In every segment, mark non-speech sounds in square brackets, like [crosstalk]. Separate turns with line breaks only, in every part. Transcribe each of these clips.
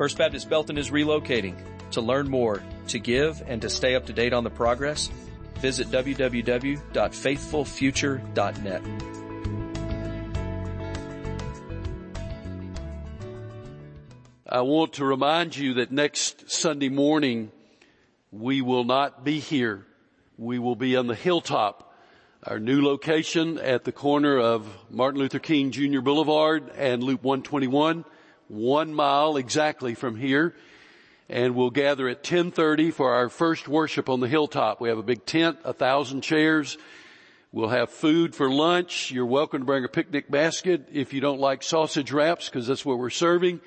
First Baptist Belton is relocating. To learn more, to give, and to stay up to date on the progress, visit www.faithfulfuture.net.
I want to remind you that next Sunday morning we will not be here. We will be on the hilltop, our new location at the corner of Martin Luther King Jr. Boulevard and Loop 121 one mile exactly from here. And we'll gather at 1030 for our first worship on the hilltop. We have a big tent, a thousand chairs. We'll have food for lunch. You're welcome to bring a picnic basket if you don't like sausage wraps because that's what we're serving.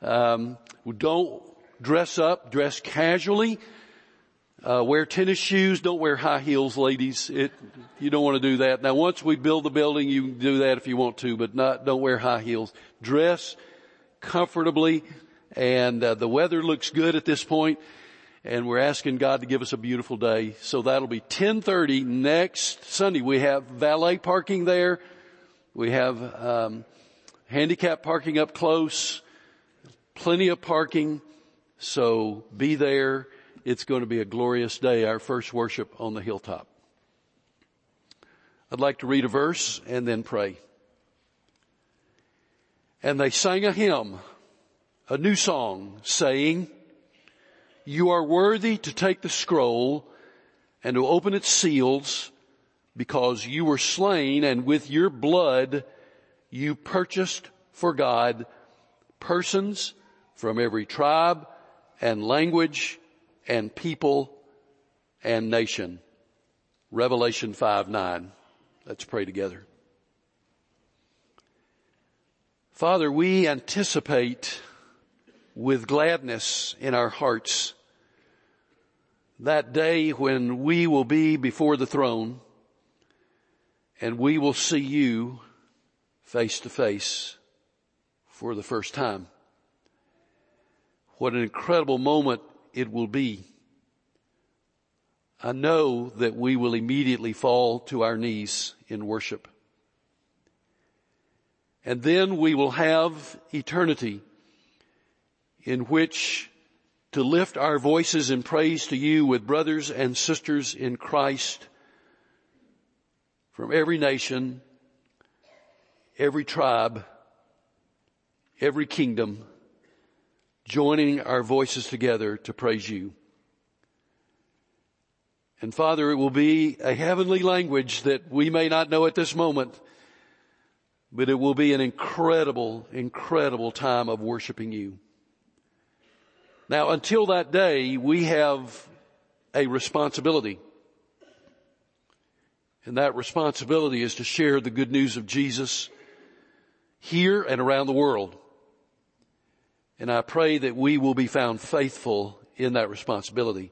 Um, don't dress up, dress casually. Uh, wear tennis shoes. Don't wear high heels, ladies. It, you don't want to do that. Now, once we build the building, you can do that if you want to, but not. Don't wear high heels. Dress comfortably and uh, the weather looks good at this point and we're asking God to give us a beautiful day. So that'll be 1030 next Sunday. We have valet parking there. We have, um, handicap parking up close, plenty of parking. So be there. It's going to be a glorious day, our first worship on the hilltop. I'd like to read a verse and then pray. And they sang a hymn, a new song saying, you are worthy to take the scroll and to open its seals because you were slain and with your blood you purchased for God persons from every tribe and language and people and nation. Revelation 5 9. Let's pray together. Father, we anticipate with gladness in our hearts that day when we will be before the throne and we will see you face to face for the first time. What an incredible moment it will be. I know that we will immediately fall to our knees in worship. And then we will have eternity in which to lift our voices in praise to you with brothers and sisters in Christ from every nation, every tribe, every kingdom, joining our voices together to praise you. And Father, it will be a heavenly language that we may not know at this moment, but it will be an incredible, incredible time of worshiping you. Now until that day, we have a responsibility. And that responsibility is to share the good news of Jesus here and around the world. And I pray that we will be found faithful in that responsibility.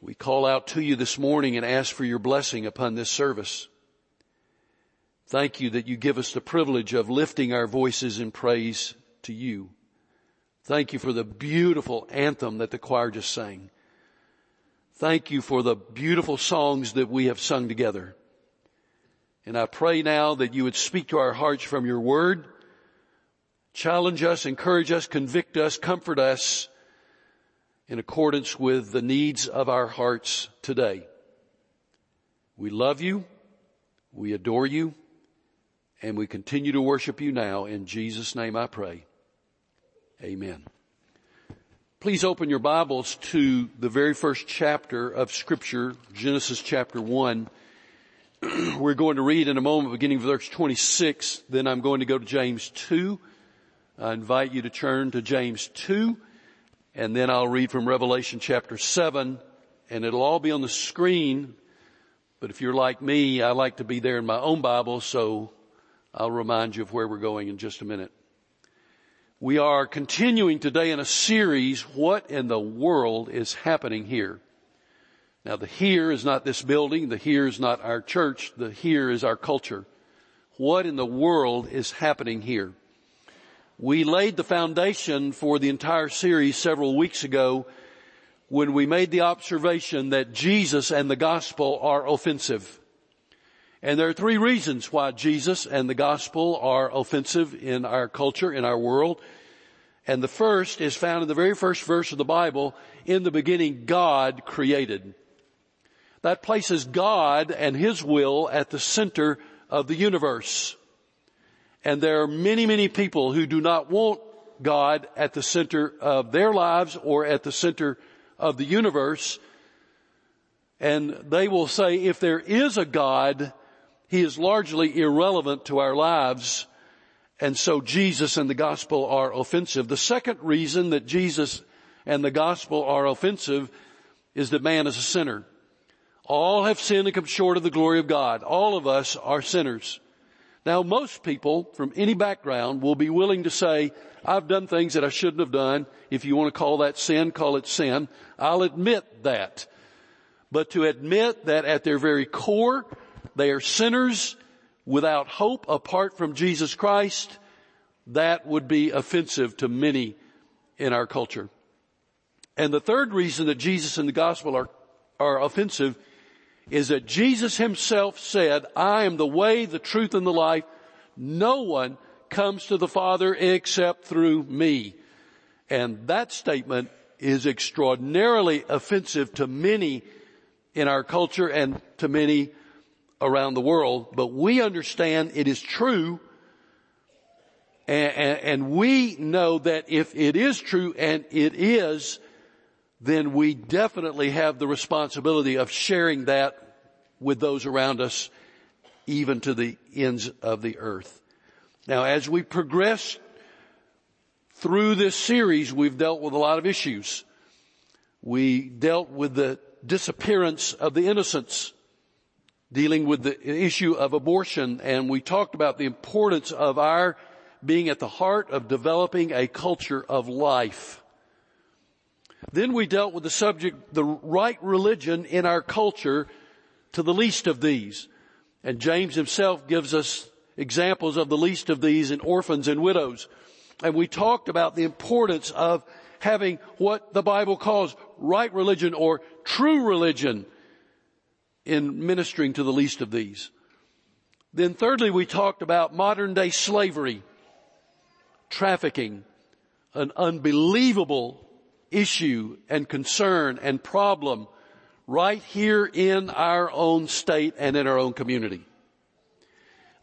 We call out to you this morning and ask for your blessing upon this service. Thank you that you give us the privilege of lifting our voices in praise to you. Thank you for the beautiful anthem that the choir just sang. Thank you for the beautiful songs that we have sung together. And I pray now that you would speak to our hearts from your word, challenge us, encourage us, convict us, comfort us in accordance with the needs of our hearts today. We love you. We adore you. And we continue to worship you now. In Jesus' name I pray. Amen. Please open your Bibles to the very first chapter of scripture, Genesis chapter 1. [clears throat] We're going to read in a moment beginning verse 26, then I'm going to go to James 2. I invite you to turn to James 2, and then I'll read from Revelation chapter 7, and it'll all be on the screen, but if you're like me, I like to be there in my own Bible, so I'll remind you of where we're going in just a minute. We are continuing today in a series, what in the world is happening here? Now the here is not this building, the here is not our church, the here is our culture. What in the world is happening here? We laid the foundation for the entire series several weeks ago when we made the observation that Jesus and the gospel are offensive. And there are three reasons why Jesus and the gospel are offensive in our culture, in our world. And the first is found in the very first verse of the Bible. In the beginning, God created. That places God and His will at the center of the universe. And there are many, many people who do not want God at the center of their lives or at the center of the universe. And they will say if there is a God, He is largely irrelevant to our lives. And so Jesus and the gospel are offensive. The second reason that Jesus and the gospel are offensive is that man is a sinner. All have sinned and come short of the glory of God. All of us are sinners. Now most people from any background will be willing to say, I've done things that I shouldn't have done. If you want to call that sin, call it sin. I'll admit that. But to admit that at their very core, they are sinners without hope apart from Jesus Christ, that would be offensive to many in our culture. And the third reason that Jesus and the gospel are, are offensive is that Jesus himself said, I am the way, the truth, and the life. No one comes to the Father except through me. And that statement is extraordinarily offensive to many in our culture and to many around the world, but we understand it is true and, and, and, we know that if it is true and it is, then we definitely have the responsibility of sharing that with those around us, even to the ends of the earth. Now, as we progress through this series, we've dealt with a lot of issues. We dealt with the disappearance of the innocents, dealing with the issue of abortion, and we talked about the importance of our being at the heart of developing a culture of life. Then we dealt with the subject, the right religion in our culture to the least of these. And James himself gives us examples of the least of these in orphans and widows. And we talked about the importance of having what the Bible calls right religion or true religion in ministering to the least of these. Then thirdly, we talked about modern day slavery, trafficking, an unbelievable issue and concern and problem right here in our own state and in our own community.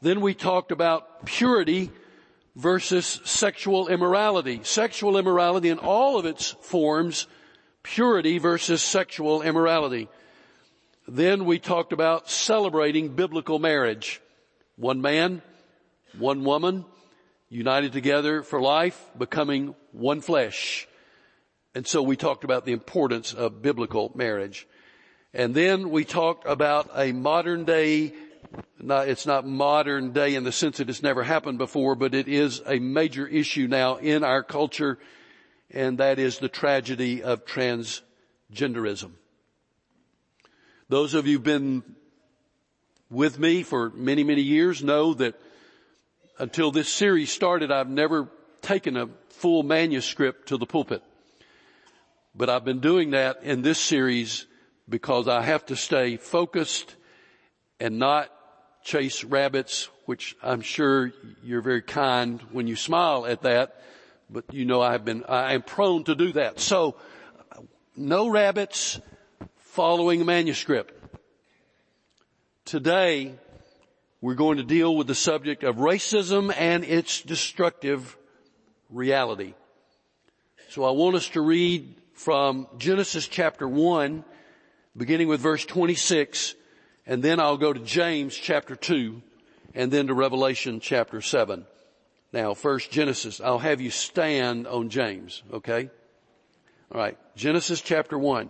Then we talked about purity versus sexual immorality. Sexual immorality in all of its forms, purity versus sexual immorality. Then we talked about celebrating biblical marriage. One man, one woman, united together for life, becoming one flesh. And so we talked about the importance of biblical marriage. And then we talked about a modern day, it's not modern day in the sense that it's never happened before, but it is a major issue now in our culture, and that is the tragedy of transgenderism. Those of you who've been with me for many, many years know that until this series started, I've never taken a full manuscript to the pulpit. But I've been doing that in this series because I have to stay focused and not chase rabbits, which I'm sure you're very kind when you smile at that, but you know I have been, I am prone to do that. So, no rabbits following manuscript. Today, we're going to deal with the subject of racism and its destructive reality. So I want us to read from Genesis chapter 1, beginning with verse 26, and then I'll go to James chapter 2, and then to Revelation chapter 7. Now, first Genesis. I'll have you stand on James, okay? Alright, Genesis chapter 1.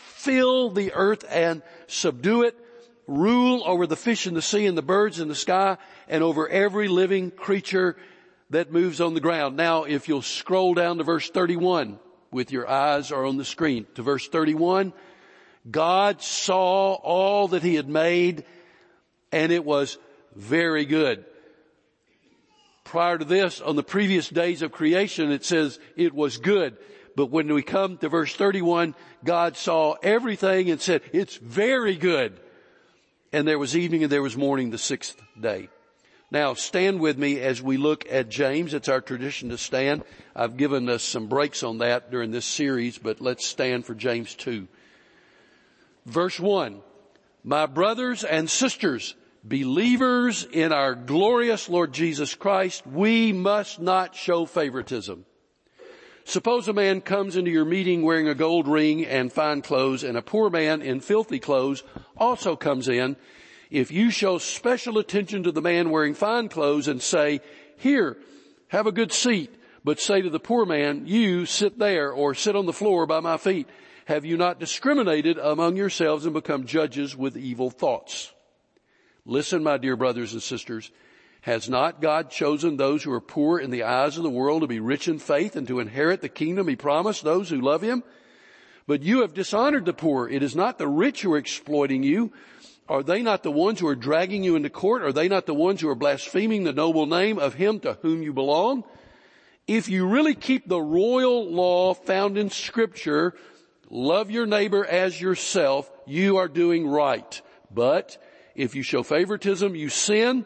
fill the earth and subdue it, rule over the fish in the sea and the birds in the sky, and over every living creature that moves on the ground. Now, if you'll scroll down to verse 31, with your eyes are on the screen to verse 31. God saw all that he had made and it was very good. Prior to this, on the previous days of creation, it says it was good. But when we come to verse 31, God saw everything and said, it's very good. And there was evening and there was morning the sixth day. Now stand with me as we look at James. It's our tradition to stand. I've given us some breaks on that during this series, but let's stand for James 2. Verse 1. My brothers and sisters, believers in our glorious Lord Jesus Christ, we must not show favoritism. Suppose a man comes into your meeting wearing a gold ring and fine clothes and a poor man in filthy clothes also comes in. If you show special attention to the man wearing fine clothes and say, here, have a good seat, but say to the poor man, you sit there or sit on the floor by my feet. Have you not discriminated among yourselves and become judges with evil thoughts? Listen, my dear brothers and sisters. Has not God chosen those who are poor in the eyes of the world to be rich in faith and to inherit the kingdom he promised those who love him? But you have dishonored the poor. It is not the rich who are exploiting you. Are they not the ones who are dragging you into court? Are they not the ones who are blaspheming the noble name of him to whom you belong? If you really keep the royal law found in scripture, love your neighbor as yourself, you are doing right. But if you show favoritism, you sin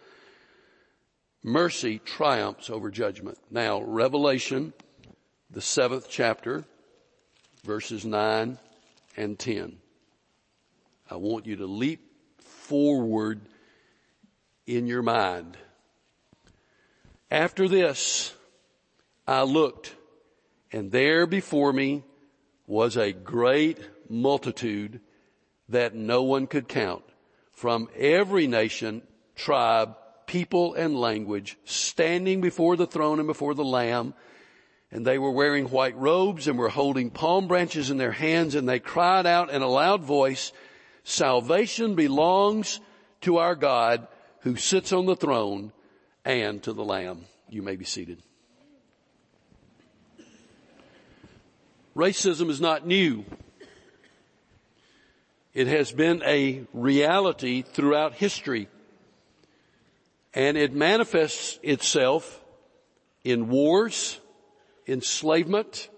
Mercy triumphs over judgment. Now, Revelation, the seventh chapter, verses 9 and 10. I want you to leap forward in your mind. After this, I looked and there before me was a great multitude that no one could count from every nation, tribe, people, and language standing before the throne and before the Lamb. And they were wearing white robes and were holding palm branches in their hands and they cried out in a loud voice, salvation belongs to our God who sits on the throne and to the Lamb. You may be seated. Racism is not new. It has been a reality throughout history. And it manifests itself in wars, enslavement,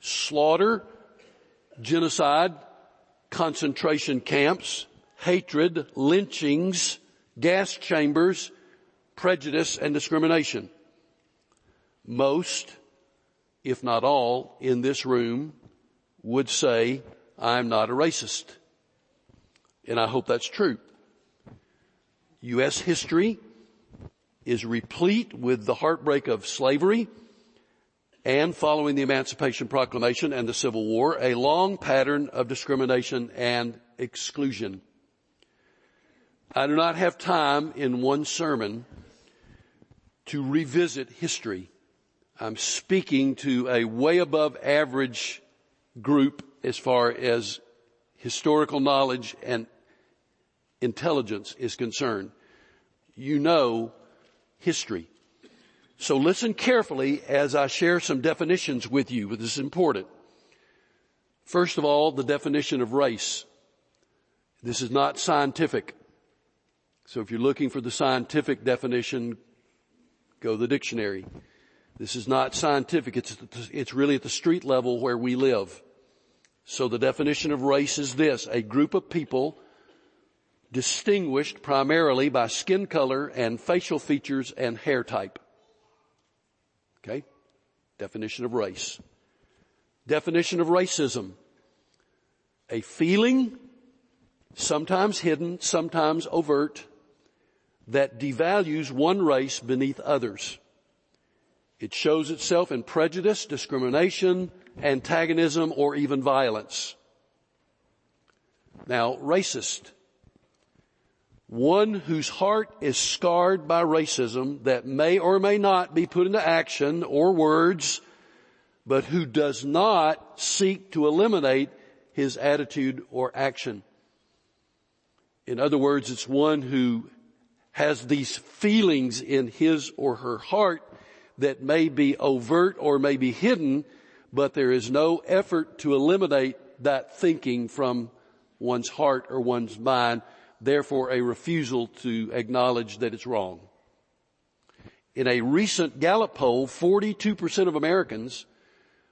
slaughter, genocide, concentration camps, hatred, lynchings, gas chambers, prejudice, and discrimination. Most, if not all, in this room would say, I'm not a racist. And I hope that's true. U.S. history is replete with the heartbreak of slavery and following the Emancipation Proclamation and the Civil War, a long pattern of discrimination and exclusion. I do not have time in one sermon to revisit history. I'm speaking to a way above average group as far as historical knowledge and intelligence is concerned. You know history. So listen carefully as I share some definitions with you. but This is important. First of all, the definition of race. This is not scientific. So if you're looking for the scientific definition, go to the dictionary. This is not scientific. It's, it's really at the street level where we live. So the definition of race is this, a group of people distinguished primarily by skin color and facial features and hair type. Okay? Definition of race. Definition of racism. A feeling, sometimes hidden, sometimes overt, that devalues one race beneath others. It shows itself in prejudice, discrimination, antagonism, or even violence. Now, racist. One whose heart is scarred by racism that may or may not be put into action or words, but who does not seek to eliminate his attitude or action. In other words, it's one who has these feelings in his or her heart that may be overt or may be hidden, but there is no effort to eliminate that thinking from one's heart or one's mind, therefore a refusal to acknowledge that it's wrong. In a recent Gallup poll, 42% of Americans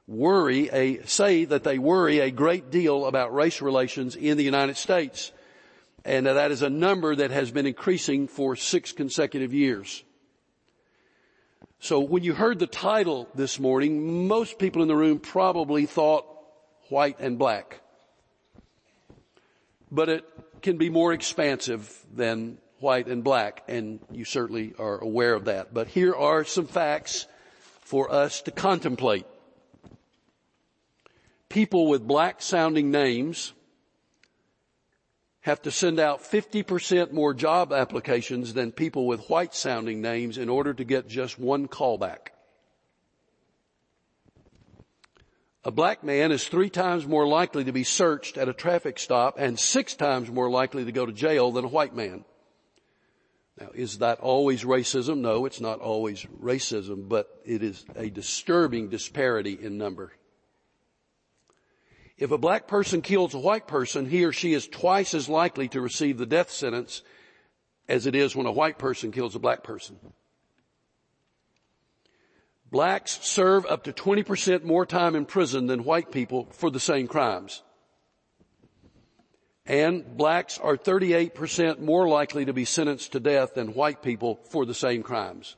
worry a, say that they worry a great deal about race relations in the United States. And that is a number that has been increasing for six consecutive years. So when you heard the title this morning, most people in the room probably thought white and black. But it can be more expansive than white and black, and you certainly are aware of that. But here are some facts for us to contemplate. People with black sounding names have to send out 50% more job applications than people with white sounding names in order to get just one callback. A black man is three times more likely to be searched at a traffic stop and six times more likely to go to jail than a white man. Now, is that always racism? No, it's not always racism, but it is a disturbing disparity in number. If a black person kills a white person, he or she is twice as likely to receive the death sentence as it is when a white person kills a black person. Blacks serve up to 20% more time in prison than white people for the same crimes. And blacks are 38% more likely to be sentenced to death than white people for the same crimes.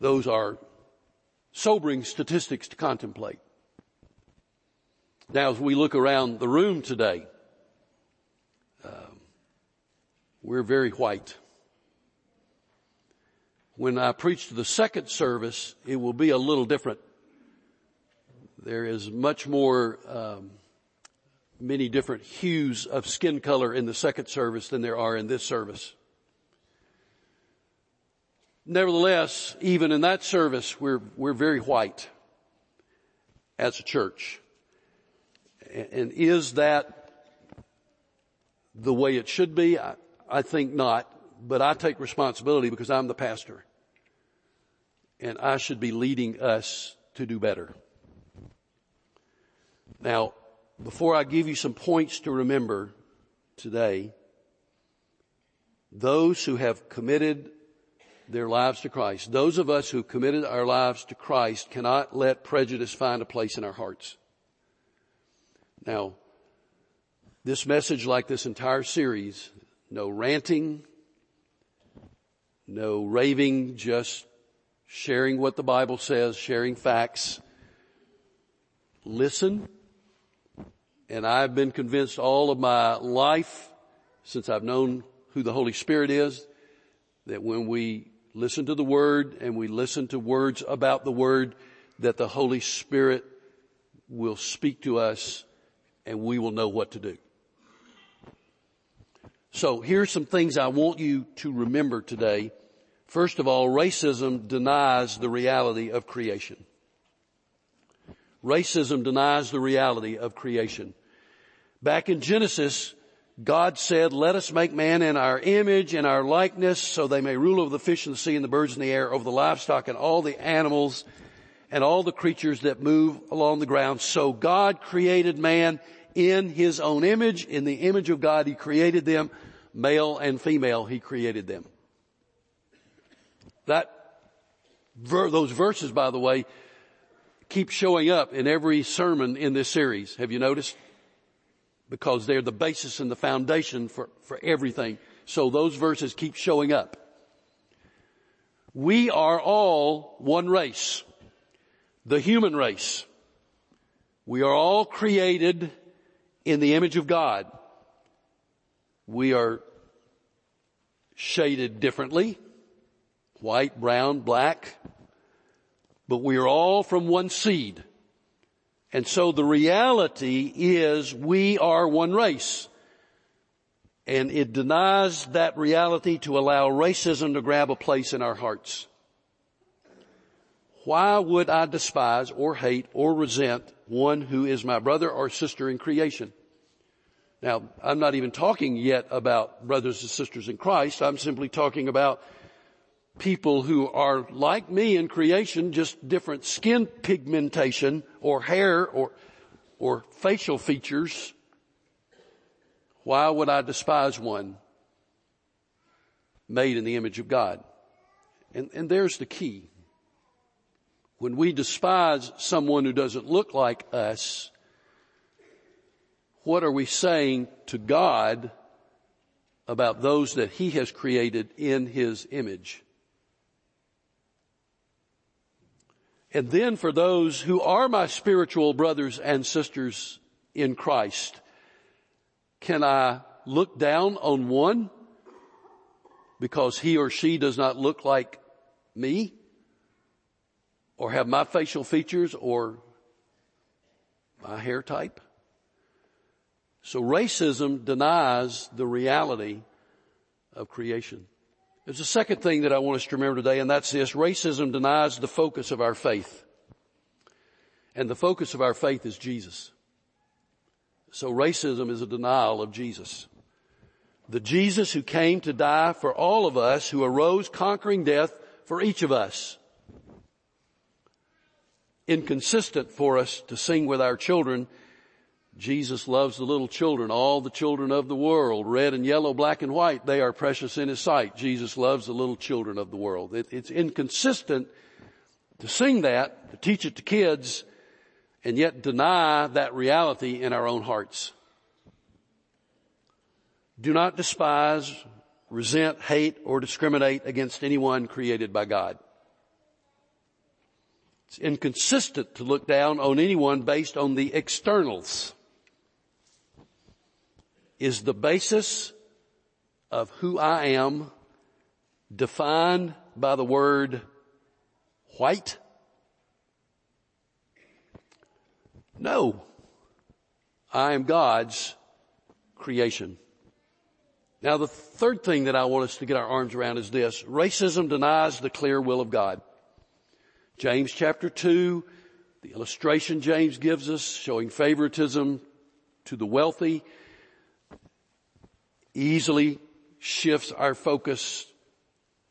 Those are sobering statistics to contemplate. Now, as we look around the room today, um, we're very white. When I preach to the second service, it will be a little different. There is much more, um, many different hues of skin color in the second service than there are in this service. Nevertheless, even in that service, we're, we're very white as a church. And is that the way it should be? I, I think not, but I take responsibility because I'm the pastor. And I should be leading us to do better. Now, before I give you some points to remember today, those who have committed their lives to Christ. Those of us who committed our lives to Christ cannot let prejudice find a place in our hearts. Now, this message, like this entire series, no ranting, no raving, just sharing what the Bible says, sharing facts. Listen. And I've been convinced all of my life, since I've known who the Holy Spirit is, that when we listen to the Word and we listen to words about the Word that the Holy Spirit will speak to us and we will know what to do. So here's some things I want you to remember today. First of all, racism denies the reality of creation. Racism denies the reality of creation. Back in Genesis, God said, let us make man in our image and our likeness so they may rule over the fish in the sea and the birds in the air, over the livestock and all the animals and all the creatures that move along the ground. So God created man in his own image. In the image of God, he created them. Male and female, he created them. That, those verses, by the way, keep showing up in every sermon in this series. Have you noticed? because they're the basis and the foundation for, for everything. So those verses keep showing up. We are all one race. The human race. We are all created in the image of God. We are shaded differently. White, brown, black, but we are all from one seed. And so the reality is we are one race. And it denies that reality to allow racism to grab a place in our hearts. Why would I despise or hate or resent one who is my brother or sister in creation? Now, I'm not even talking yet about brothers and sisters in Christ. I'm simply talking about people who are like me in creation, just different skin pigmentation or hair or, or facial features. Why would I despise one made in the image of God? And, and there's the key. When we despise someone who doesn't look like us, what are we saying to God about those that He has created in His image? And then for those who are my spiritual brothers and sisters in Christ, can I look down on one because he or she does not look like me or have my facial features or my hair type? So racism denies the reality of creation. There's a second thing that I want us to remember today, and that's this. Racism denies the focus of our faith. And the focus of our faith is Jesus. So racism is a denial of Jesus. The Jesus who came to die for all of us, who arose conquering death for each of us. Inconsistent for us to sing with our children Jesus loves the little children, all the children of the world, red and yellow, black and white, they are precious in His sight. Jesus loves the little children of the world. It, it's inconsistent to sing that, to teach it to kids, and yet deny that reality in our own hearts. Do not despise, resent, hate, or discriminate against anyone created by God. It's inconsistent to look down on anyone based on the externals is the basis of who I am defined by the word white? No. I am God's creation. Now the third thing that I want us to get our arms around is this. Racism denies the clear will of God. James chapter 2, the illustration James gives us showing favoritism to the wealthy easily shifts our focus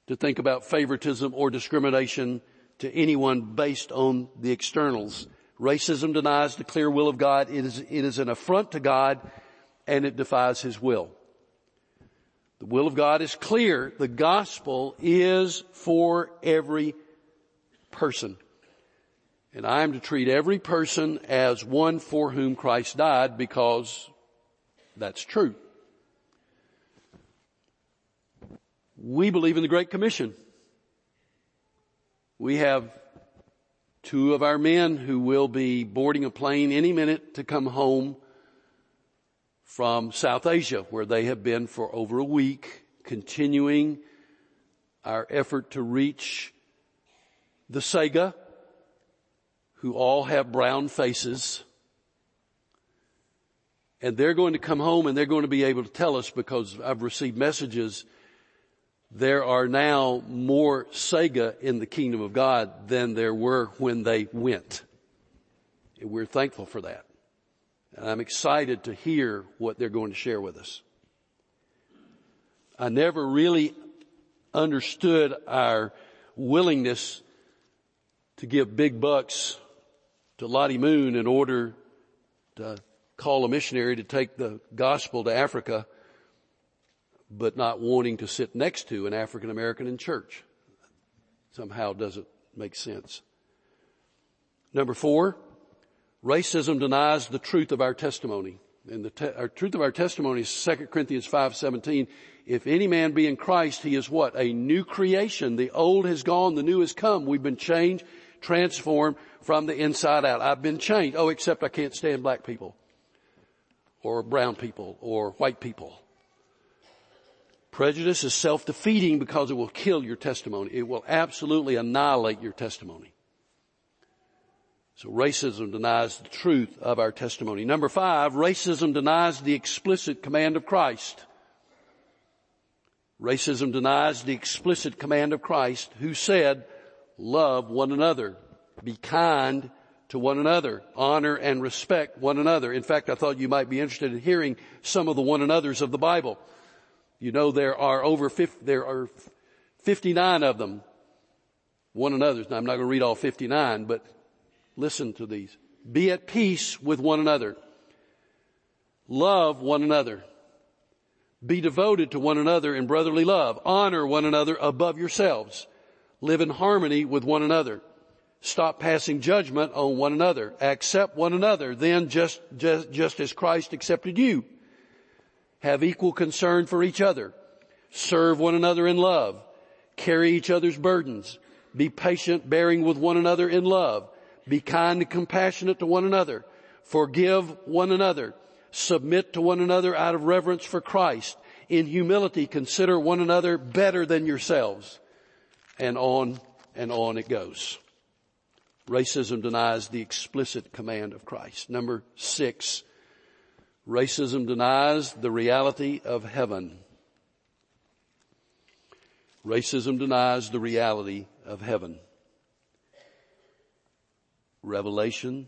to think about favoritism or discrimination to anyone based on the externals. Racism denies the clear will of God. It is, it is an affront to God and it defies His will. The will of God is clear. The gospel is for every person. And I am to treat every person as one for whom Christ died because that's true. We believe in the Great Commission. We have two of our men who will be boarding a plane any minute to come home from South Asia where they have been for over a week continuing our effort to reach the Sega who all have brown faces and they're going to come home and they're going to be able to tell us because I've received messages there are now more Sega in the kingdom of God than there were when they went. And we're thankful for that. And I'm excited to hear what they're going to share with us. I never really understood our willingness to give big bucks to Lottie Moon in order to call a missionary to take the gospel to Africa but not wanting to sit next to an African American in church. Somehow doesn't make sense. Number four, racism denies the truth of our testimony. And the te- our truth of our testimony is 2 Corinthians 5:17. If any man be in Christ, he is what? A new creation. The old has gone, the new has come. We've been changed, transformed from the inside out. I've been changed. Oh, except I can't stand black people or brown people or white people Prejudice is self-defeating because it will kill your testimony. It will absolutely annihilate your testimony. So racism denies the truth of our testimony. Number five, racism denies the explicit command of Christ. Racism denies the explicit command of Christ who said, love one another, be kind to one another, honor and respect one another. In fact, I thought you might be interested in hearing some of the one another's of the Bible. You know there are over 50, there are 59 of them. One another's. Now I'm not going to read all 59, but listen to these. Be at peace with one another. Love one another. Be devoted to one another in brotherly love. Honor one another above yourselves. Live in harmony with one another. Stop passing judgment on one another. Accept one another then just, just, just as Christ accepted you. Have equal concern for each other. Serve one another in love. Carry each other's burdens. Be patient bearing with one another in love. Be kind and compassionate to one another. Forgive one another. Submit to one another out of reverence for Christ. In humility consider one another better than yourselves. And on and on it goes. Racism denies the explicit command of Christ. Number six, Racism denies the reality of heaven. Racism denies the reality of heaven. Revelation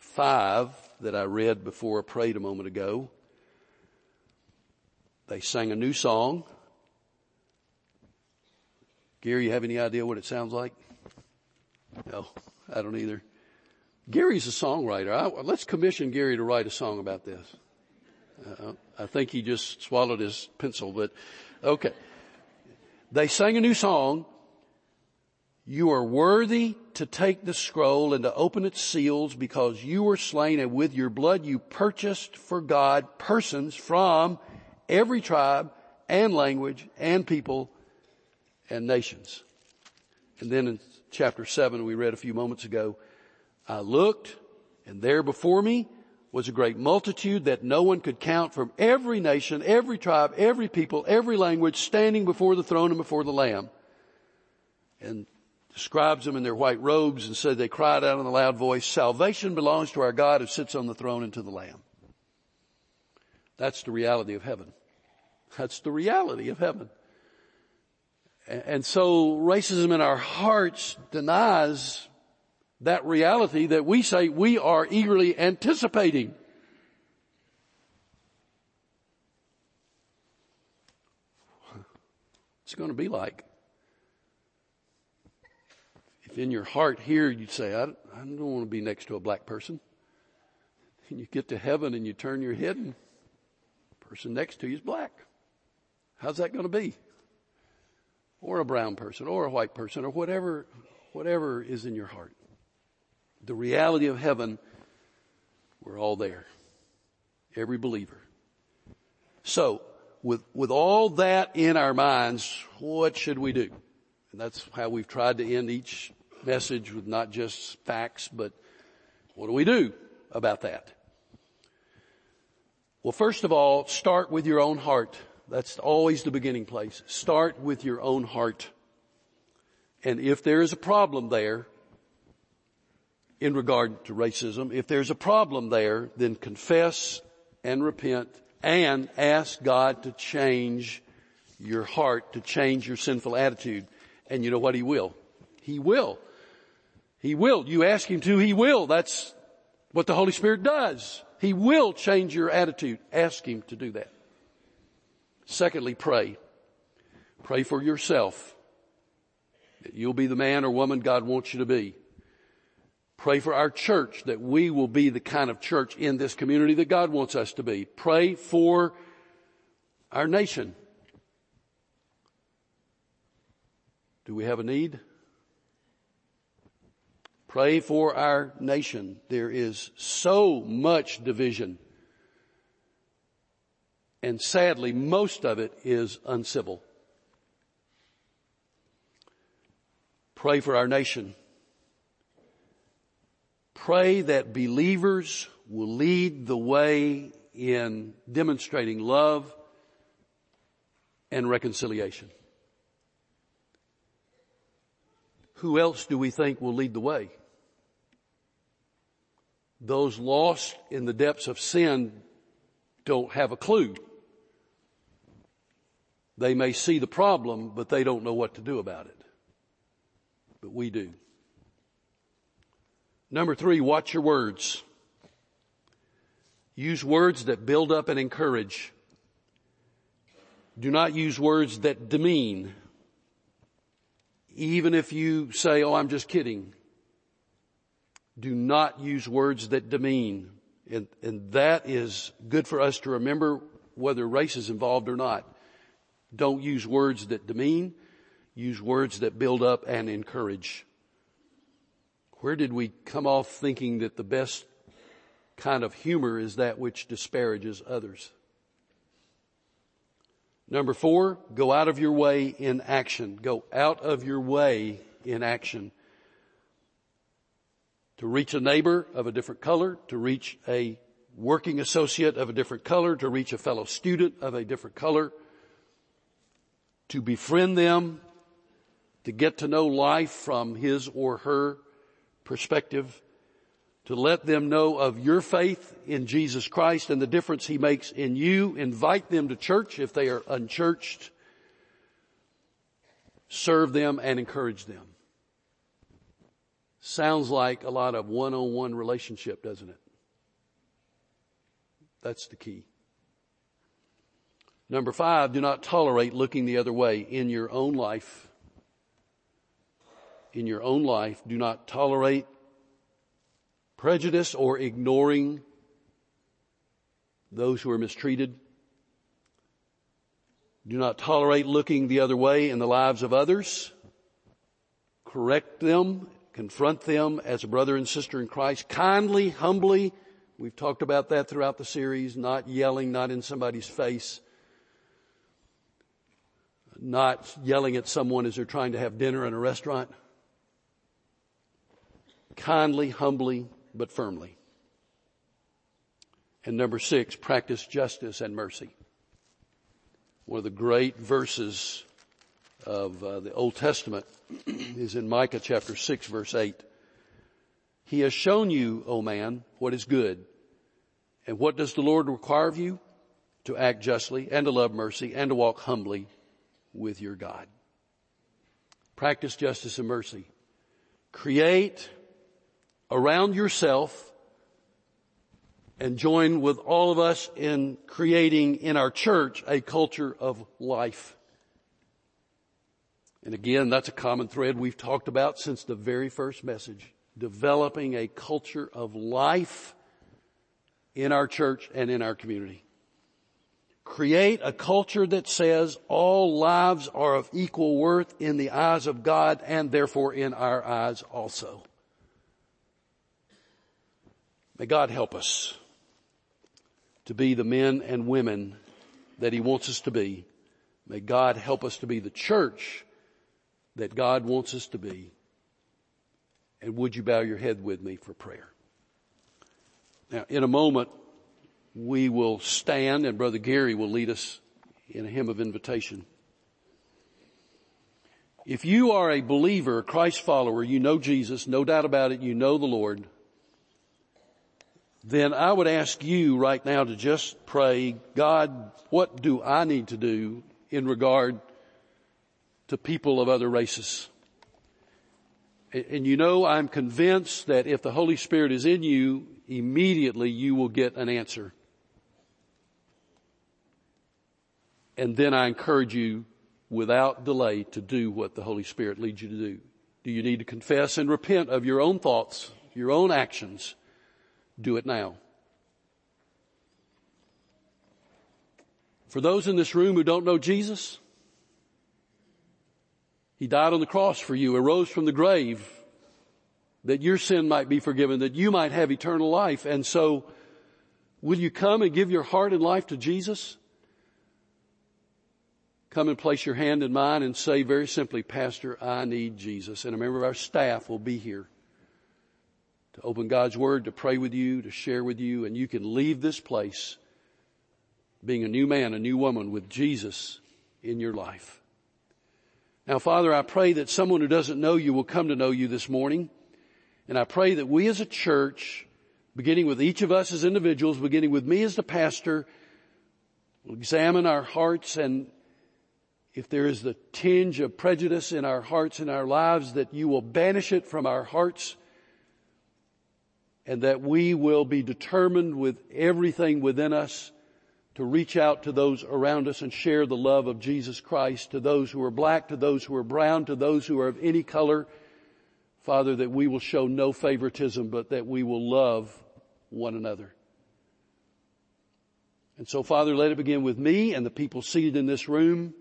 5 that I read before I prayed a moment ago. They sang a new song. Gary, you have any idea what it sounds like? No, I don't either. Gary's a songwriter. I, let's commission Gary to write a song about this. Uh, I think he just swallowed his pencil, but okay. They sang a new song. You are worthy to take the scroll and to open its seals because you were slain and with your blood you purchased for God persons from every tribe and language and people and nations. And then in chapter seven we read a few moments ago, I looked and there before me was a great multitude that no one could count from every nation, every tribe, every people, every language standing before the throne and before the Lamb. And describes them in their white robes and said they cried out in a loud voice, salvation belongs to our God who sits on the throne and to the Lamb. That's the reality of heaven. That's the reality of heaven. And so racism in our hearts denies that reality that we say we are eagerly anticipating. It's going to be like. If in your heart here you'd say, I, I don't want to be next to a black person. And you get to heaven and you turn your head and the person next to you is black. How's that going to be? Or a brown person or a white person or whatever, whatever is in your heart the reality of heaven, we're all there. Every believer. So, with, with all that in our minds, what should we do? And that's how we've tried to end each message with not just facts, but what do we do about that? Well, first of all, start with your own heart. That's always the beginning place. Start with your own heart. And if there is a problem there, in regard to racism. If there's a problem there, then confess and repent and ask God to change your heart, to change your sinful attitude. And you know what? He will. He will. He will. You ask Him to, He will. That's what the Holy Spirit does. He will change your attitude. Ask Him to do that. Secondly, pray. Pray for yourself. That you'll be the man or woman God wants you to be. Pray for our church that we will be the kind of church in this community that God wants us to be. Pray for our nation. Do we have a need? Pray for our nation. There is so much division. And sadly, most of it is uncivil. Pray for our nation. Pray that believers will lead the way in demonstrating love and reconciliation. Who else do we think will lead the way? Those lost in the depths of sin don't have a clue. They may see the problem, but they don't know what to do about it. But we do. Number three, watch your words. Use words that build up and encourage. Do not use words that demean. Even if you say, oh, I'm just kidding. Do not use words that demean. And, and that is good for us to remember whether race is involved or not. Don't use words that demean. Use words that build up and encourage. Where did we come off thinking that the best kind of humor is that which disparages others? Number four, go out of your way in action. Go out of your way in action. To reach a neighbor of a different color, to reach a working associate of a different color, to reach a fellow student of a different color, to befriend them, to get to know life from his or her perspective, to let them know of your faith in Jesus Christ and the difference he makes in you. Invite them to church if they are unchurched. Serve them and encourage them. Sounds like a lot of one-on-one relationship, doesn't it? That's the key. Number five, do not tolerate looking the other way in your own life. In your own life, do not tolerate prejudice or ignoring those who are mistreated. Do not tolerate looking the other way in the lives of others. Correct them, confront them as a brother and sister in Christ, kindly, humbly. We've talked about that throughout the series, not yelling, not in somebody's face not yelling at someone as they're trying to have dinner in a restaurant. Kindly, humbly, but firmly. And number six, practice justice and mercy. One of the great verses of uh, the Old Testament [clears throat] is in Micah chapter 6 verse 8. He has shown you, O man, what is good. And what does the Lord require of you? To act justly and to love mercy and to walk humbly with your God. Practice justice and mercy. Create around yourself and join with all of us in creating in our church a culture of life. And again, that's a common thread we've talked about since the very first message. Developing a culture of life in our church and in our community. Create a culture that says all lives are of equal worth in the eyes of God and therefore in our eyes also. May God help us to be the men and women that He wants us to be. May God help us to be the church that God wants us to be. And would you bow your head with me for prayer? Now, in a moment, we will stand and Brother Gary will lead us in a hymn of invitation. If you are a believer, a Christ follower, you know Jesus, no doubt about it, you know the Lord, then I would ask you right now to just pray, God, what do I need to do in regard to people of other races? And you know, I'm convinced that if the Holy Spirit is in you, immediately you will get an answer. And then I encourage you without delay to do what the Holy Spirit leads you to do. Do you need to confess and repent of your own thoughts, your own actions? Do it now. For those in this room who don't know Jesus, He died on the cross for you, arose from the grave, that your sin might be forgiven, that you might have eternal life. And so, will you come and give your heart and life to Jesus? come and place your hand in mine and say very simply, Pastor, I need Jesus. And a member of our staff will be here to open God's Word, to pray with you, to share with you, and you can leave this place being a new man, a new woman with Jesus in your life. Now, Father, I pray that someone who doesn't know you will come to know you this morning. And I pray that we as a church, beginning with each of us as individuals, beginning with me as the pastor, will examine our hearts and if there is the tinge of prejudice in our hearts and our lives, that you will banish it from our hearts and that we will be determined with everything within us to reach out to those around us and share the love of Jesus Christ to those who are black, to those who are brown, to those who are of any color. Father, that we will show no favoritism, but that we will love one another. And so Father, let it begin with me and the people seated in this room.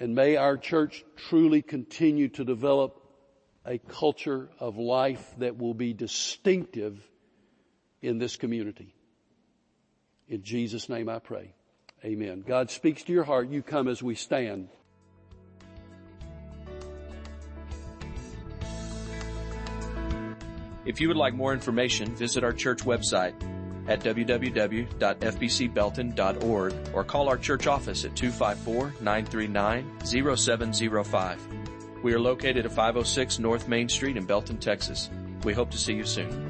And may our church truly continue to develop a culture of life that will be distinctive in this community. In Jesus' name I pray. Amen. God speaks to your heart. You come as we stand.
If you would like more information, visit our church website at www.fbcbelton.org or call our church office at 254-939-0705. We are located at 506 North Main Street in Belton, Texas. We hope to see you soon.